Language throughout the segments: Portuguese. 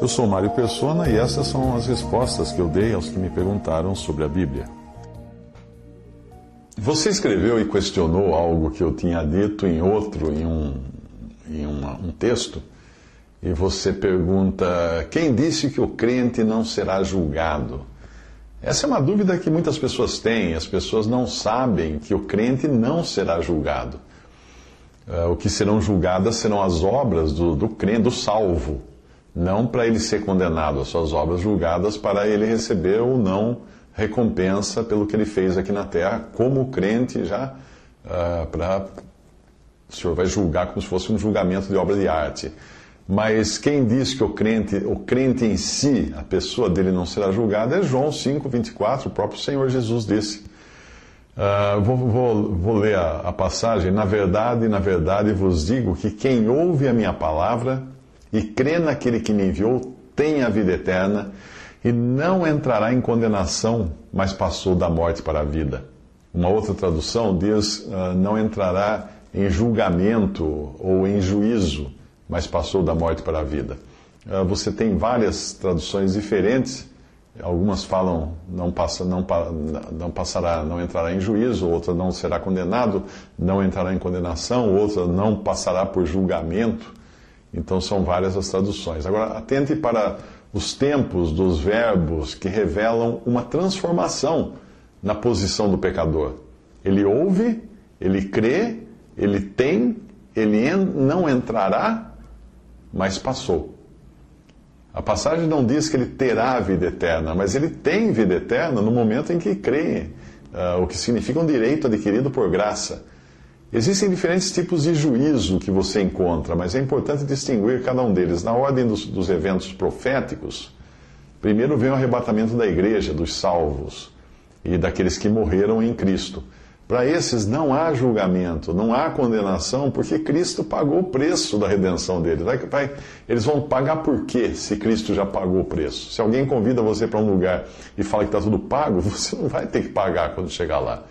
Eu sou Mário Persona e essas são as respostas que eu dei aos que me perguntaram sobre a Bíblia. Você escreveu e questionou algo que eu tinha dito em outro, em um, em uma, um texto, e você pergunta: quem disse que o crente não será julgado? Essa é uma dúvida que muitas pessoas têm. As pessoas não sabem que o crente não será julgado. Uh, o que serão julgadas serão as obras do, do crente, do salvo, não para ele ser condenado, as suas obras julgadas para ele receber ou não recompensa pelo que ele fez aqui na terra, como crente já, uh, para. O Senhor vai julgar como se fosse um julgamento de obra de arte. Mas quem diz que o crente, o crente em si, a pessoa dele não será julgada, é João 5, 24, o próprio Senhor Jesus disse. Uh, vou, vou, vou, ler a, a, passagem. Na verdade, na verdade vos digo que quem ouve a minha palavra e crê naquele que me enviou tem a vida eterna e não entrará em condenação, mas passou da morte para a vida. Uma outra tradução diz: uh, não entrará em julgamento ou em juízo mas passou da morte para a vida. Ah, você tem várias traduções diferentes. Algumas falam não, passa, não, não passará, não entrará em juízo, outra não será condenado, não entrará em condenação, outra não passará por julgamento. Então são várias as traduções. Agora, atente para os tempos dos verbos que revelam uma transformação na posição do pecador. Ele ouve, ele crê, ele tem, ele não entrará mas passou. A passagem não diz que ele terá vida eterna, mas ele tem vida eterna no momento em que crê, uh, o que significa um direito adquirido por graça. Existem diferentes tipos de juízo que você encontra, mas é importante distinguir cada um deles. Na ordem dos, dos eventos proféticos, primeiro vem o arrebatamento da igreja, dos salvos e daqueles que morreram em Cristo. Para esses não há julgamento, não há condenação, porque Cristo pagou o preço da redenção deles. Vai, vai, eles vão pagar por quê se Cristo já pagou o preço? Se alguém convida você para um lugar e fala que está tudo pago, você não vai ter que pagar quando chegar lá.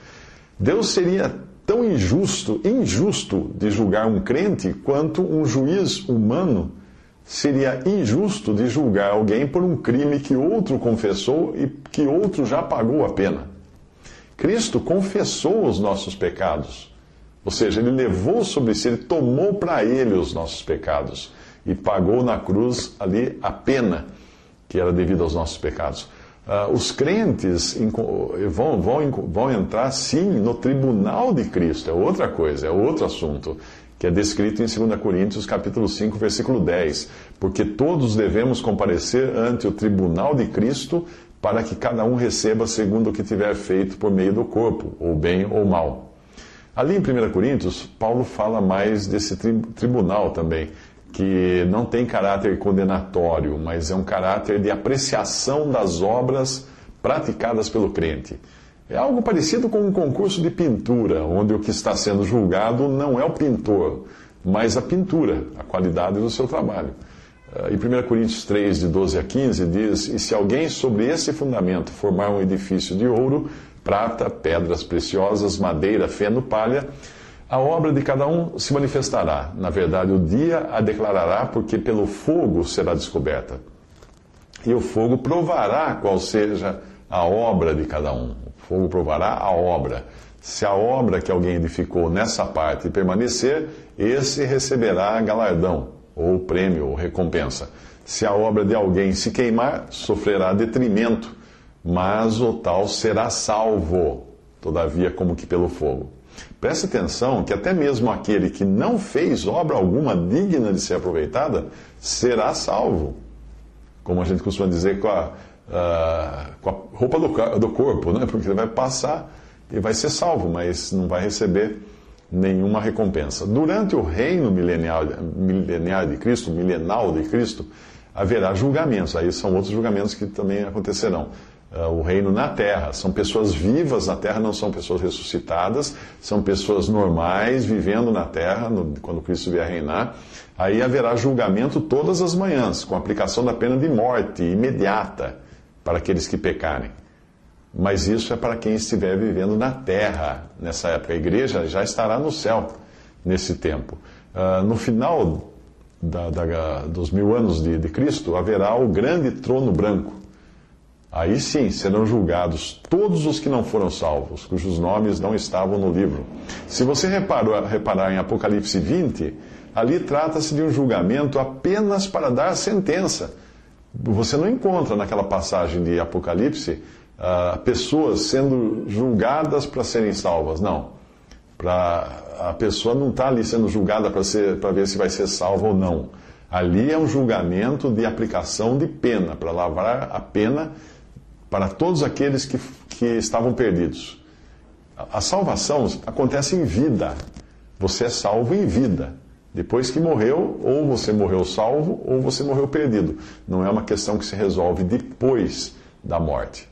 Deus seria tão injusto, injusto de julgar um crente, quanto um juiz humano seria injusto de julgar alguém por um crime que outro confessou e que outro já pagou a pena. Cristo confessou os nossos pecados. Ou seja, ele levou sobre si, ele tomou para ele os nossos pecados e pagou na cruz ali a pena que era devida aos nossos pecados. Uh, os crentes vão, vão, vão entrar sim no tribunal de Cristo, é outra coisa, é outro assunto, que é descrito em 2 Coríntios capítulo 5, versículo 10. Porque todos devemos comparecer ante o tribunal de Cristo para que cada um receba segundo o que tiver feito por meio do corpo, ou bem ou mal. Ali em 1 Coríntios, Paulo fala mais desse tribunal também, que não tem caráter condenatório, mas é um caráter de apreciação das obras praticadas pelo crente. É algo parecido com um concurso de pintura, onde o que está sendo julgado não é o pintor, mas a pintura, a qualidade do seu trabalho. Em 1 Coríntios 3, de 12 a 15, diz: E se alguém sobre esse fundamento formar um edifício de ouro, prata, pedras preciosas, madeira, feno, palha, a obra de cada um se manifestará. Na verdade, o dia a declarará, porque pelo fogo será descoberta. E o fogo provará qual seja a obra de cada um. O fogo provará a obra. Se a obra que alguém edificou nessa parte permanecer, esse receberá galardão ou prêmio, ou recompensa. Se a obra de alguém se queimar, sofrerá detrimento, mas o tal será salvo, todavia, como que pelo fogo. Preste atenção que até mesmo aquele que não fez obra alguma digna de ser aproveitada será salvo. Como a gente costuma dizer, com a, uh, com a roupa do, do corpo, né? porque ele vai passar e vai ser salvo, mas não vai receber nenhuma recompensa. Durante o reino milenial, milenial de Cristo, milenal de Cristo, haverá julgamentos. Aí são outros julgamentos que também acontecerão. Uh, o reino na terra. São pessoas vivas na terra, não são pessoas ressuscitadas, são pessoas normais vivendo na terra, no, quando Cristo vier reinar. Aí haverá julgamento todas as manhãs, com aplicação da pena de morte imediata para aqueles que pecarem. Mas isso é para quem estiver vivendo na terra nessa época. A igreja já estará no céu nesse tempo. Uh, no final da, da, dos mil anos de, de Cristo, haverá o grande trono branco. Aí sim serão julgados todos os que não foram salvos, cujos nomes não estavam no livro. Se você reparou, reparar em Apocalipse 20, ali trata-se de um julgamento apenas para dar sentença. Você não encontra naquela passagem de Apocalipse uh, pessoas sendo julgadas para serem salvas. Não. Pra, a pessoa não está ali sendo julgada para ver se vai ser salva ou não. Ali é um julgamento de aplicação de pena, para lavrar a pena para todos aqueles que, que estavam perdidos. A salvação acontece em vida. Você é salvo em vida. Depois que morreu, ou você morreu salvo, ou você morreu perdido. Não é uma questão que se resolve depois da morte.